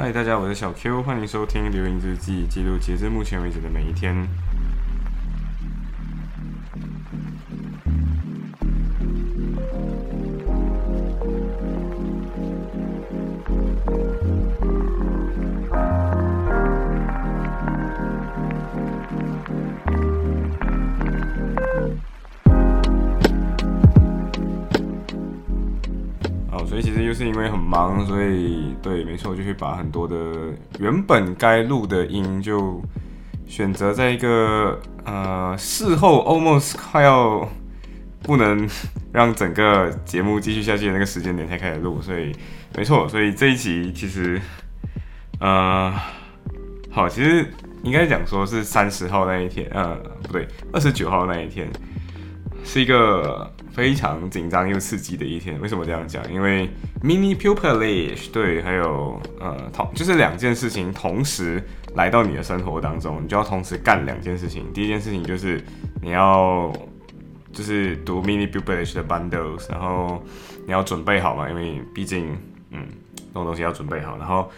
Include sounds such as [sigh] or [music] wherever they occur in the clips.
嗨，大家，我是小 Q，欢迎收听《留言日记》，记录截至目前为止的每一天。所以其实又是因为很忙，所以对，没错，就会把很多的原本该录的音，就选择在一个呃事后 almost 快要不能 [laughs] 让整个节目继续下去的那个时间点才开始录。所以没错，所以这一集其实呃好，其实应该讲说是三十号那一天，呃不对，二十九号那一天是一个。非常紧张又刺激的一天，为什么这样讲？因为 mini pupilage 对，还有呃同就是两件事情同时来到你的生活当中，你就要同时干两件事情。第一件事情就是你要就是读 mini pupillage 的 bundles，然后你要准备好嘛，因为毕竟嗯这种东西要准备好，然后。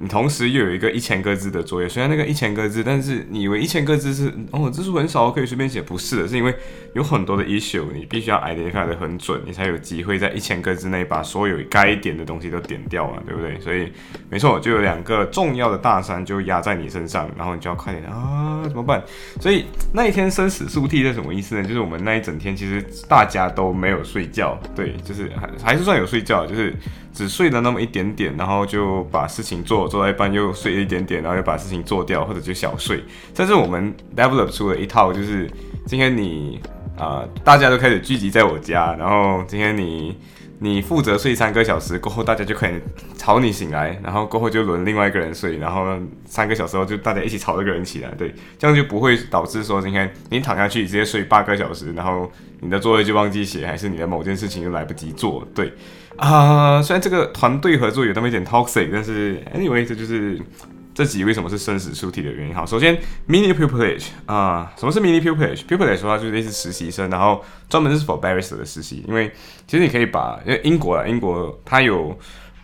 你同时又有一个一千个字的作业，虽然那个一千个字，但是你以为一千个字是哦字数很少，可以随便写，不是的，是因为有很多的 issue，你必须要 identify 的很准，你才有机会在一千个字内把所有该点的东西都点掉嘛，对不对？所以没错，就有两个重要的大山就压在你身上，然后你就要快点啊，怎么办？所以那一天生死速递是什么意思呢？就是我们那一整天其实大家都没有睡觉，对，就是还还是算有睡觉，就是。只睡了那么一点点，然后就把事情做做到一半，又睡了一点点，然后又把事情做掉，或者就小睡。但是我们 develop 出了一套，就是今天你啊，大家都开始聚集在我家，然后今天你你负责睡三个小时过后，大家就可以吵你醒来，然后过后就轮另外一个人睡，然后三个小时后就大家一起吵这个人起来，对，这样就不会导致说今天你躺下去直接睡八个小时，然后你的作业就忘记写，还是你的某件事情就来不及做，对。啊，虽然这个团队合作有那么一点 toxic，但是 anyway，这就是这集为什么是生死出题的原因。好，首先 mini pupilage 啊，什么是 mini pupilage？pupilage 的话就是类似实习生，然后专门是 for barrister 的实习。因为其实你可以把，因为英国啊，英国它有，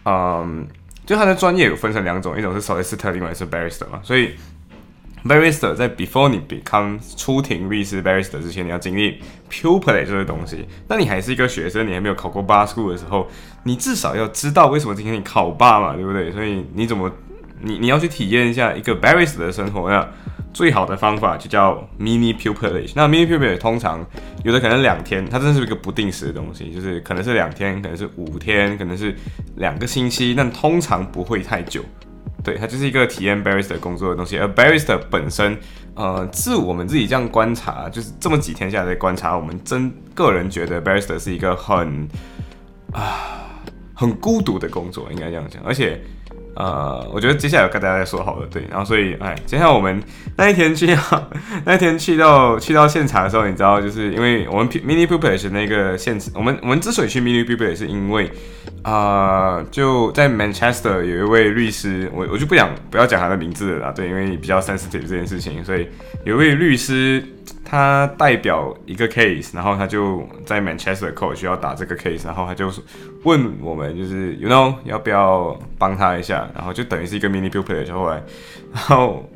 嗯，就它的专业有分成两种，一种是 solicitor，另外是 barrister 嘛，所以。Barrister 在 before 你 become 出庭律师 Barrister 之前，你要经历 pupillage 这些东西。那你还是一个学生，你还没有考过 bar school 的时候，你至少要知道为什么今天你考 bar 嘛，对不对？所以你怎么你你要去体验一下一个 Barrister 的生活呀？最好的方法就叫 mini pupillage。那 mini pupillage 通常有的可能两天，它真的是一个不定时的东西，就是可能是两天，可能是五天，可能是两个星期，但通常不会太久。对，它就是一个体验 barrister 工作的东西，而 barrister 本身，呃，自我们自己这样观察，就是这么几天下来观察，我们真个人觉得 barrister 是一个很啊很孤独的工作，应该这样讲，而且。呃，我觉得接下来跟大家再说好了，对，然后所以，哎，接下来我们那一天去到那一天去到去到现场的时候，你知道，就是因为我们 mini pupillage 那个现场，我们我们之所以去 mini pupillage 是因为啊，就在 Manchester 有一位律师，我我就不讲不要讲他的名字了啦，对，因为比较 sensitive 这件事情，所以有一位律师。他代表一个 case，然后他就在 Manchester court 需要打这个 case，然后他就问我们，就是 you know 要不要帮他一下，然后就等于是一个 mini pupil 后来，然后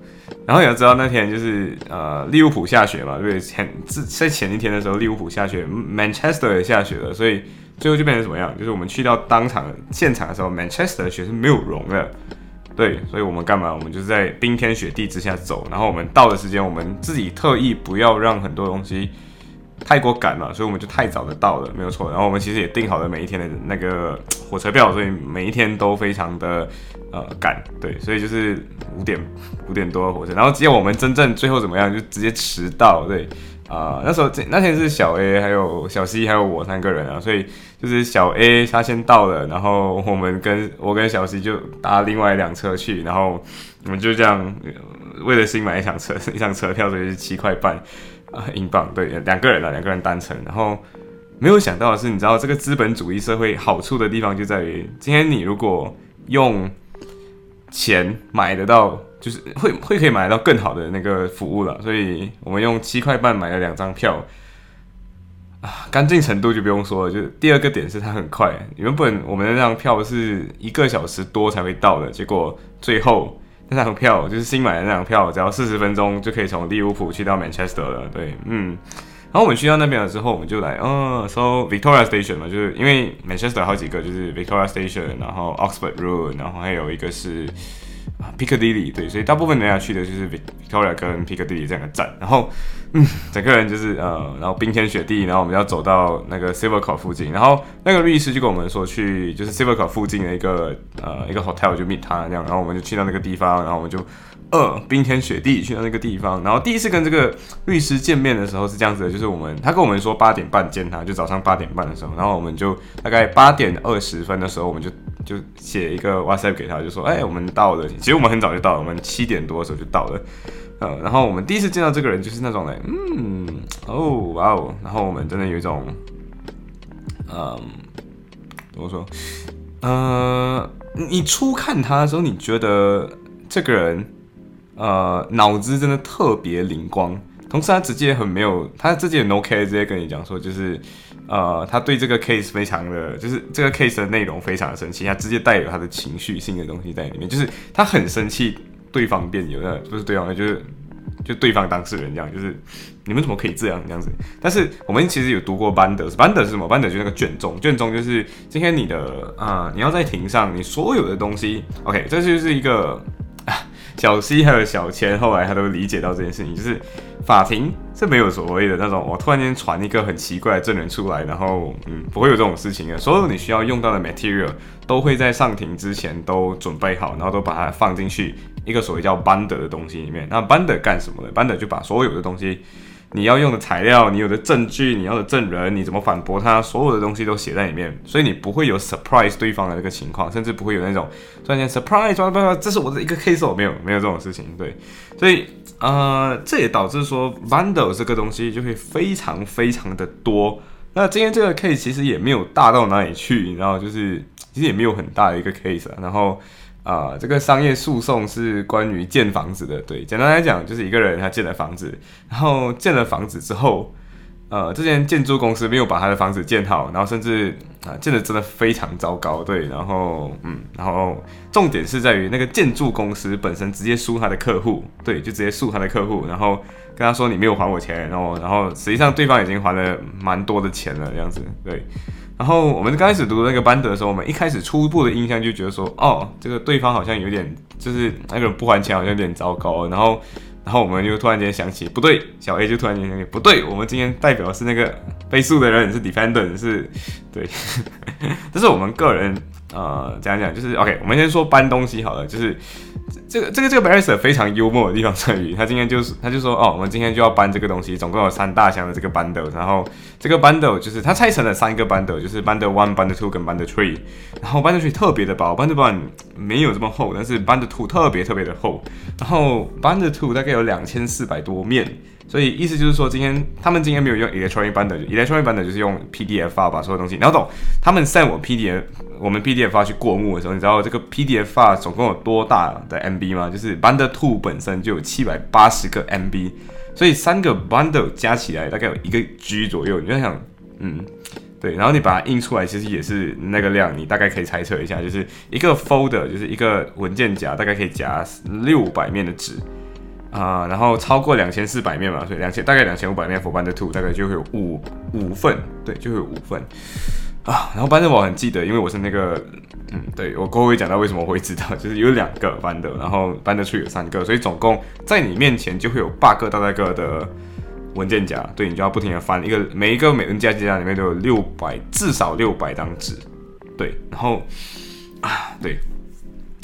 然后你要知道那天就是呃利物浦下雪嘛，对，前在前一天的时候利物浦下雪，Manchester 也下雪了，所以最后就变成什么样？就是我们去到当场现场的时候，Manchester 的雪是没有融的。对，所以我们干嘛？我们就是在冰天雪地之下走，然后我们到的时间，我们自己特意不要让很多东西太过赶嘛，所以我们就太早的到了，没有错。然后我们其实也订好了每一天的那个 [tsk] 火车票，所以每一天都非常的呃赶。对，所以就是五点五点多的火车，然后只有我们真正最后怎么样，就直接迟到。对。啊，那时候这那天是小 A 还有小 C 还有我三个人啊，所以就是小 A 他先到了，然后我们跟我跟小 C 就搭另外一辆车去，然后我们就这样为了新买一辆车 [laughs] 一辆车票，所以是七块半啊英镑，对，两个人啊两个人单程，然后没有想到的是，你知道这个资本主义社会好处的地方就在于，今天你如果用钱买得到。就是会会可以买得到更好的那个服务了，所以我们用七块半买了两张票，啊，干净程度就不用说了，就第二个点是它很快。原本我们那张票是一个小时多才会到的，结果最后那张票就是新买的那张票，只要四十分钟就可以从利物浦去到 Manchester 了。对，嗯。然后我们去到那边了之后，我们就来，嗯搜 Victoria Station 嘛，就是因为 Manchester 好几个，就是 Victoria Station，然后 Oxford Road，然后还有一个是。Piccadilly 对，所以大部分人要去的就是 Victoria 跟 Piccadilly 这两个站，然后，嗯，[laughs] 整个人就是呃，然后冰天雪地，然后我们要走到那个 Silvercourt 附近，然后那个律师就跟我们说去就是 Silvercourt 附近的一个呃一个 hotel 就 meet 他那样，然后我们就去到那个地方，然后我们就。呃冰天雪地去到那个地方，然后第一次跟这个律师见面的时候是这样子的，就是我们他跟我们说八点半见他，就早上八点半的时候，然后我们就大概八点二十分的时候，我们就就写一个 WhatsApp 给他，就说哎，我们到了。其实我们很早就到了，我们七点多的时候就到了。呃，然后我们第一次见到这个人就是那种嘞，嗯，哦，哇哦，然后我们真的有一种，嗯，怎么说？呃，你初看他的时候，你觉得这个人？呃，脑子真的特别灵光，同时他直接很没有，他直接 no care，直接跟你讲说，就是，呃，他对这个 case 非常的，就是这个 case 的内容非常的生气，他直接带有他的情绪性的东西在里面，就是他很生气，对方辩友，那不是对方，就是就对方当事人这样，就是你们怎么可以这样这样子？但是我们其实有读过班德，班德是什么？班德就是那个卷宗，卷宗就是今天你的啊，你要在庭上，你所有的东西，OK，这就是一个。小西还有小千后来他都理解到这件事情，就是法庭是没有所谓的那种，我突然间传一个很奇怪的证人出来，然后嗯，不会有这种事情的。所有你需要用到的 material 都会在上庭之前都准备好，然后都把它放进去一个所谓叫 bund 的东西里面。那 bund 干什么的？bund 就把所有的东西。你要用的材料，你有的证据，你要的证人，你怎么反驳他？所有的东西都写在里面，所以你不会有 surprise 对方的这个情况，甚至不会有那种突然间 surprise，这是我的一个 case，没有没有这种事情，对，所以呃，这也导致说 bundle 这个东西就会非常非常的多。那今天这个 case 其实也没有大到哪里去，然后就是其实也没有很大的一个 case，然后。啊，这个商业诉讼是关于建房子的。对，简单来讲，就是一个人他建了房子，然后建了房子之后，呃，这间建筑公司没有把他的房子建好，然后甚至啊，建的真的非常糟糕。对，然后嗯，然后重点是在于那个建筑公司本身直接诉他的客户，对，就直接诉他的客户，然后跟他说你没有还我钱，然后然后实际上对方已经还了蛮多的钱了，这样子，对。然后我们刚开始读那个班德的时候，我们一开始初步的印象就觉得说，哦，这个对方好像有点，就是那个人不还钱好像有点糟糕。然后，然后我们就突然间想起，不对，小 A 就突然间想起，不对，我们今天代表的是那个被诉的人是 defendant，是对，[laughs] 这是我们个人。呃，讲讲就是 OK，我们先说搬东西好了。就是这个这个这个 barrister 非常幽默的地方在于，他今天就是他就说哦，我们今天就要搬这个东西，总共有三大箱的这个 bundle，然后这个 bundle 就是他拆成了三个 bundle，就是 bundle one、bundle two 跟 bundle three，然后 bundle three 特别的薄，bundle one 没有这么厚，但是 bundle two 特别特别的厚，然后 bundle two 大概有两千四百多面。所以意思就是说，今天他们今天没有用 electronic binder，electronic binder 就是用 PDF 发把所有东西。然后懂，他们 send 我 PDF，我们 PDF 发去过目的时候，你知道这个 PDF 发总共有多大的 MB 吗？就是 binder two 本身就有七百八十个 MB，所以三个 bundle 加起来大概有一个 G 左右。你就想，嗯，对，然后你把它印出来，其实也是那个量，你大概可以猜测一下，就是一个 folder，就是一个文件夹，大概可以夹六百面的纸。啊，然后超过两千四百面嘛，所以两千大概两千五百面 for band two 大概就会有五五份，对，就会有五份啊。然后 band 我很记得，因为我是那个，嗯，对我过后会讲到为什么我会知道，[laughs] 就是有两个 band，然后 band two 有三个，所以总共在你面前就会有八个大概个的文件夹，对你就要不停的翻一个，每一个每文件夹里面都有六百至少六百张纸，对，然后啊，对。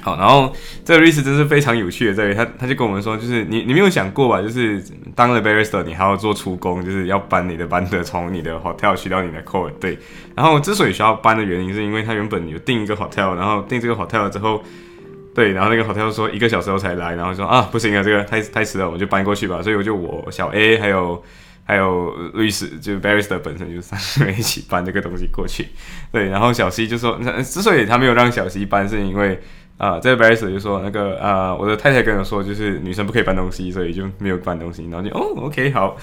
好，然后这个律师真是非常有趣的，在于他他就跟我们说，就是你你没有想过吧，就是当了 barrister，你还要做出工，就是要搬你的班的从你的 hotel 去到你的 court。对，然后之所以需要搬的原因，是因为他原本有订一个 hotel，然后订这个 hotel 之后，对，然后那个 hotel 说一个小时后才来，然后说啊不行啊，这个太太迟了，我就搬过去吧。所以我就我小 A 还有还有律师，就 barrister 本身就三个人一起搬这个东西过去。对，然后小 C 就说，之所以他没有让小 C 搬，是因为。啊，这个 barista 就说那个啊，我的太太跟我说，就是女生不可以搬东西，所以就没有搬东西。然后就哦，OK，好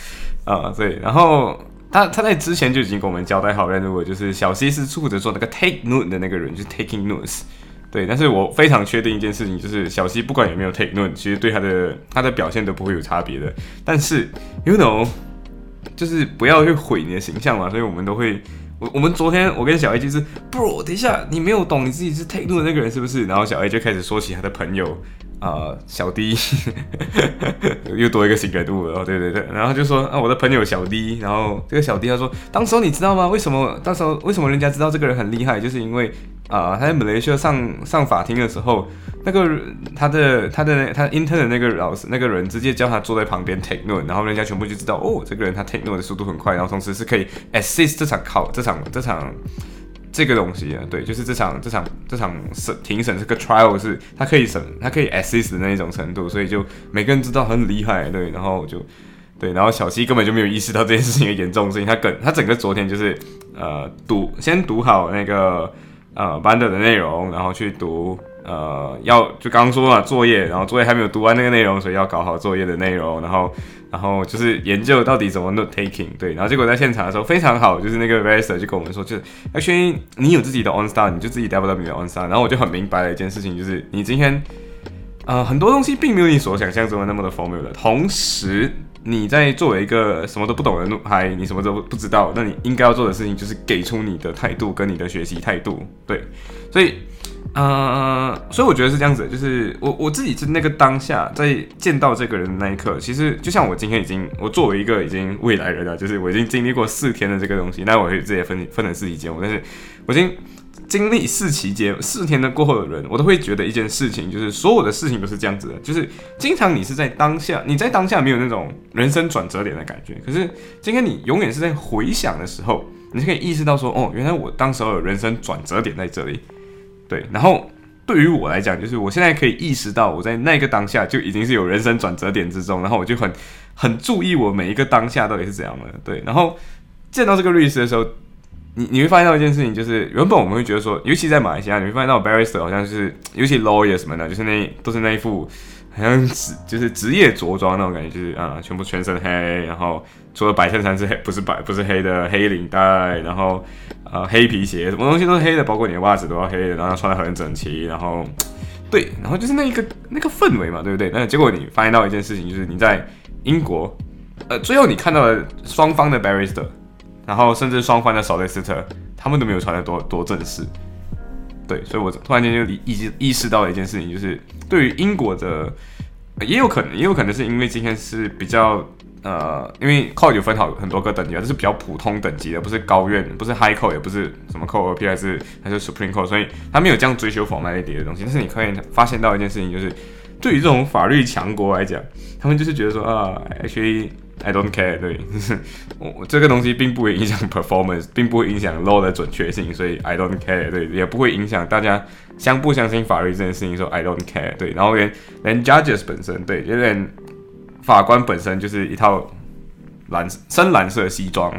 啊，对。然后他他在之前就已经给我们交代好了，如果，就是小 C 是负责做那个 take note 的那个人，就是 taking notes。对，但是我非常确定一件事情，就是小 C 不管有没有 take note，其实对他的他的表现都不会有差别的。但是 you know，就是不要去毁你的形象嘛，所以我们都会。我我们昨天我跟小 A 就是，bro，等一下，你没有懂你自己是 take note 的那个人是不是？然后小 A 就开始说起他的朋友。啊，小 D [laughs] 又多一个新人物了，对对对，然后就说啊，我的朋友小 D，然后这个小 D 他说，当时候你知道吗？为什么？当时候为什么人家知道这个人很厉害？就是因为啊，他在马来西亚上上法庭的时候，那个他的他的他 intern 的那个老师那个人直接叫他坐在旁边 take note，然后人家全部就知道哦，这个人他 take note 的速度很快，然后同时是可以 assist 这场考这场这场。这个东西啊，对，就是这场这场这场审庭审这个 trial 是他可以审，他可以 assist 的那一种程度，所以就每个人知道很厉害，对，然后就对，然后小西根本就没有意识到这件事情的严重性，他整他整个昨天就是呃读先读好那个呃班的的内容，然后去读。呃，要就刚刚说嘛，作业，然后作业还没有读完那个内容，所以要搞好作业的内容，然后，然后就是研究到底怎么 note taking，对，然后结果在现场的时候非常好，就是那个 v e s e r 就跟我们说，就是 H A，你有自己的 on star，你就自己 develop 你的 on star，然后我就很明白了一件事情，就是你今天，呃，很多东西并没有你所想象中的那么的 formula，同时你在作为一个什么都不懂的路嗨，你什么都不知道，那你应该要做的事情就是给出你的态度跟你的学习态度，对，所以。呃，所以我觉得是这样子，就是我我自己是那个当下在见到这个人的那一刻，其实就像我今天已经，我作为一个已经未来人了，就是我已经经历过四天的这个东西，那我可以直接分分成四期节目，但是我已经经历四期节四天的过后的人，我都会觉得一件事情，就是所有的事情都是这样子的，就是经常你是在当下，你在当下没有那种人生转折点的感觉，可是今天你永远是在回想的时候，你就可以意识到说，哦，原来我当时候有人生转折点在这里。对，然后对于我来讲，就是我现在可以意识到，我在那个当下就已经是有人生转折点之中，然后我就很很注意我每一个当下到底是怎样的。对，然后见到这个律师的时候，你你会发现到一件事情，就是原本我们会觉得说，尤其在马来西亚，你会发现到 barrister 好像是，尤其 lawyer 什么的，就是那都是那一副。好像职就是职业着装那种感觉，就是啊，全部全身黑，然后除了白衬衫是黑，不是白不是黑的黑领带，然后呃黑皮鞋，什么东西都是黑的，包括你的袜子都要黑的，然后穿的很整齐，然后对，然后就是那一个那个氛围嘛，对不对？那结果你发现到一件事情，就是你在英国，呃，最后你看到了双方的 barrister，然后甚至双方的 solicitor，他们都没有穿的多多正式。对，所以我突然间就意意意识到了一件事情，就是对于英国的，也有可能，也有可能是因为今天是比较呃，因为 code 有分好很多个等级啊，这是比较普通等级的，不是高院，不是 high code，也不是什么 code P 还是还是 supreme code，所以他没有这样追求 formality 的东西。但是你可以发现到一件事情，就是对于这种法律强国来讲，他们就是觉得说啊，h a。I don't care，对，[laughs] 我这个东西并不会影响 performance，并不会影响 law 的准确性，所以 I don't care，对，也不会影响大家相不相信法律这件事情。说 I don't care，对，然后连连 judges 本身，对，就连法官本身就是一套蓝深蓝色西装，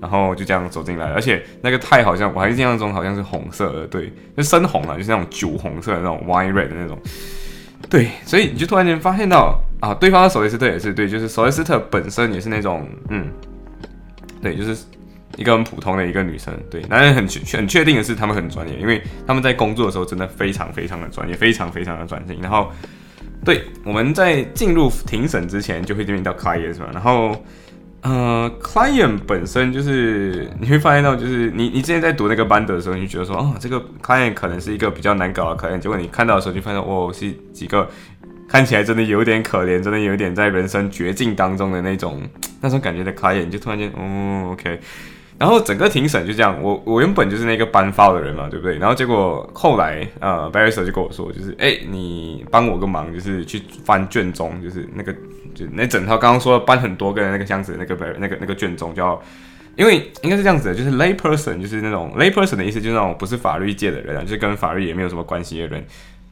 然后就这样走进来，而且那个太好像我还是印象中好像是红色的，对，就深红啊，就是那种酒红色的那种 wine red 的那种。对，所以你就突然间发现到啊，对方的索雷斯特也是对，就是索雷斯特本身也是那种，嗯，对，就是一个很普通的一个女生。对，男人很确很确定的是，他们很专业，因为他们在工作的时候真的非常非常的专业，非常非常的专心。然后，对，我们在进入庭审之前就会面临到 client 是吧？然后。呃，client 本身就是你会发现到，就是你你之前在读那个班的时候，你就觉得说，哦，这个 client 可能是一个比较难搞的 client，结果你看到的时候就发现，哦，是几个看起来真的有点可怜，真的有点在人生绝境当中的那种 [tsk] 那种感觉的 client，就突然间，哦，OK。然后整个庭审就这样，我我原本就是那个颁发的人嘛，对不对？然后结果后来，呃，barrister 就跟我说，就是哎，你帮我个忙，就是去翻卷宗，就是那个就那整套刚刚说搬很多个那个箱子那个那个那个卷宗，叫因为应该是这样子的，就是 lay person，就是那种 lay person 的意思，就是那种不是法律界的人啊，就是跟法律也没有什么关系的人，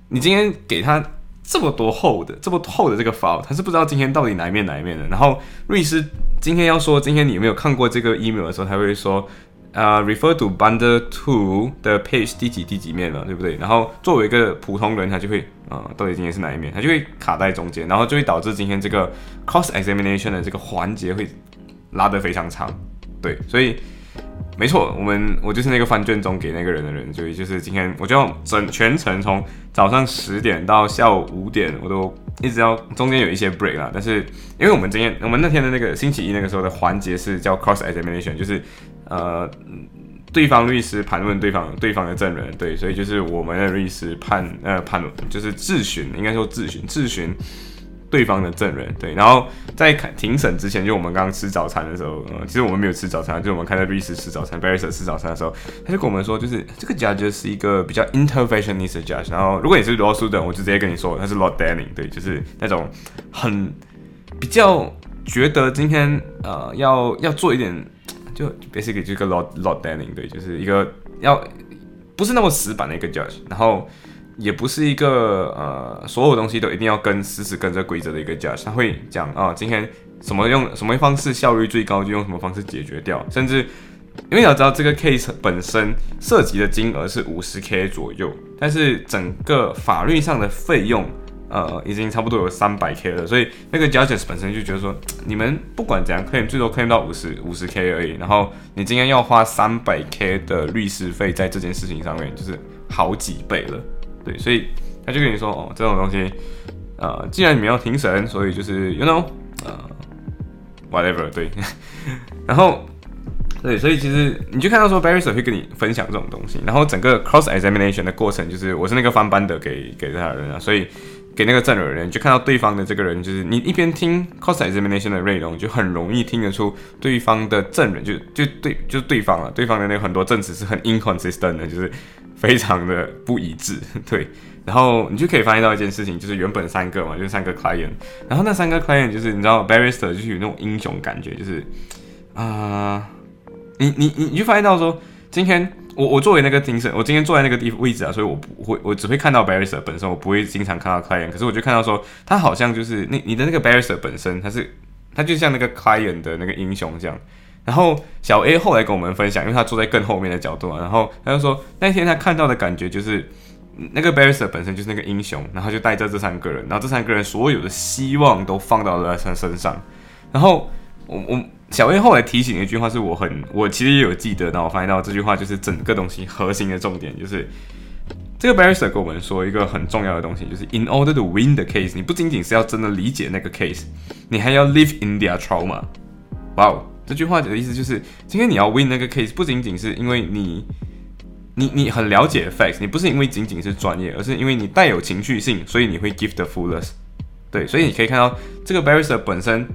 你今天给他。这么多厚的，这么厚的这个 file，他是不知道今天到底哪一面哪一面的。然后律师今天要说，今天你有没有看过这个 email 的时候，他会说，呃，refer to bundle two 的 page 第几第几面了，对不对？然后作为一个普通人，他就会，呃，到底今天是哪一面，他就会卡在中间，然后就会导致今天这个 cross examination 的这个环节会拉得非常长。对，所以没错，我们我就是那个翻卷宗给那个人的人，所以就是今天我就要整全程从早上十点到下午五点，我都一直要中间有一些 break 啦。但是因为我们今天我们那天的那个星期一那个时候的环节是叫 cross examination，就是呃。对方律师盘问对方对方的证人，对，所以就是我们的律师判呃判就是质询，应该说质询质询对方的证人，对，然后在庭审之前，就我们刚刚吃早餐的时候，呃，其实我们没有吃早餐，就我们看到律师吃早餐 b a r r i s t 吃早餐的时候，他就跟我们说，就是这个 judge 是一个比较 interventionist judge，然后如果你是 law student，我就直接跟你说他是 Lord Denning，对，就是那种很比较觉得今天呃要要做一点。就 basically 就个 lot lot danning 对，就是一个要不是那么死板的一个 judge，然后也不是一个呃所有东西都一定要跟死死跟着规则的一个 judge，他会讲啊今天什么用什么方式效率最高就用什么方式解决掉，甚至因为你要知道这个 case 本身涉及的金额是五十 k 左右，但是整个法律上的费用。呃，已经差不多有三百 K 了，所以那个 judges 本身就觉得说，你们不管怎样可以最多 claim 到五十五十 K 而已。然后你今天要花三百 K 的律师费在这件事情上面，就是好几倍了。对，所以他就跟你说，哦，这种东西，呃，既然你们要庭审，所以就是 you know，呃，whatever，对。然后，对，所以其实你就看到说，barrister 会跟你分享这种东西。然后整个 cross examination 的过程，就是我是那个翻班的给给他的人啊，所以。给那个证人，就看到对方的这个人，就是你一边听 cossexamination 的内容，就很容易听得出对方的证人就就对就是对方了，对方的那很多证词是很 inconsistent 的，就是非常的不一致。[laughs] 对，然后你就可以发现到一件事情，就是原本三个嘛，就是三个 client，然后那三个 client 就是你知道 barrister 就是有那种英雄感觉，就是啊，你你你就发现到说今天。我我作为那个庭审，我今天坐在那个地位置啊，所以我不会，我只会看到 barrister 本身，我不会经常看到 client。可是我就看到说，他好像就是那你的那个 barrister 本身，他是他就像那个 client 的那个英雄这样。然后小 A 后来跟我们分享，因为他坐在更后面的角度啊，然后他就说那天他看到的感觉就是那个 barrister 本身就是那个英雄，然后就带着这三个人，然后这三个人所有的希望都放到了他身上，然后我我。小 A 后来提醒一句话，是我很我其实也有记得，然后我发现到这句话就是整个东西核心的重点，就是这个 barrister 跟我们说一个很重要的东西，就是 in order to win the case，你不仅仅是要真的理解那个 case，你还要 live in their trauma。哇哦，这句话的意思就是，今天你要 win 那个 case，不仅仅是因为你你你很了解 facts，你不是因为仅仅是专业，而是因为你带有情绪性，所以你会 give the fullest。对，所以你可以看到这个 barrister 本身。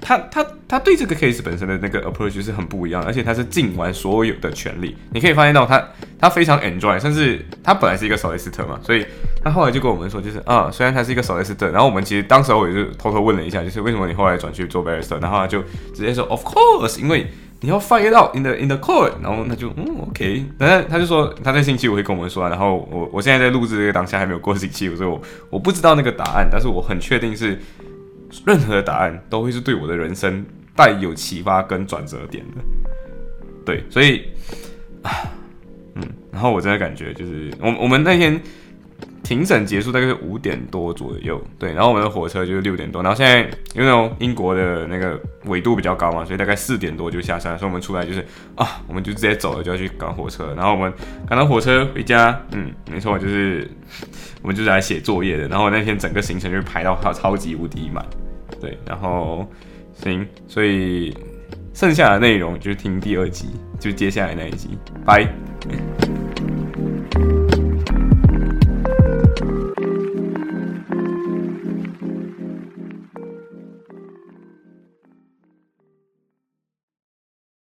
他他他对这个 case 本身的那个 approach 是很不一样，而且他是尽完所有的权利。你可以发现到他他非常 enjoy，甚至他本来是一个 solicitor 嘛，所以他后来就跟我们说，就是啊，虽然他是一个 solicitor，然后我们其实当时我也是偷偷问了一下，就是为什么你后来转去做 barrister，然后他就直接说 of course，因为你要 fight it out in the in the court，然后他就嗯 OK，然后他就说他在星期五会跟我们说，然后我我现在在录制这个当下还没有过星期五，所以我我不知道那个答案，但是我很确定是。任何的答案都会是对我的人生带有启发跟转折点的，对，所以啊，嗯，然后我真的感觉就是，我我们那天庭审结束大概是五点多左右，对，然后我们的火车就是六点多，然后现在因为英国的那个纬度比较高嘛，所以大概四点多就下山，所以我们出来就是啊，我们就直接走了，就要去赶火车，然后我们赶到火车回家，嗯，没错，就是我们就是来写作业的，然后那天整个行程就排到超超级无敌满。对，然后行，所以剩下的内容就听第二集，就接下来那一集，拜。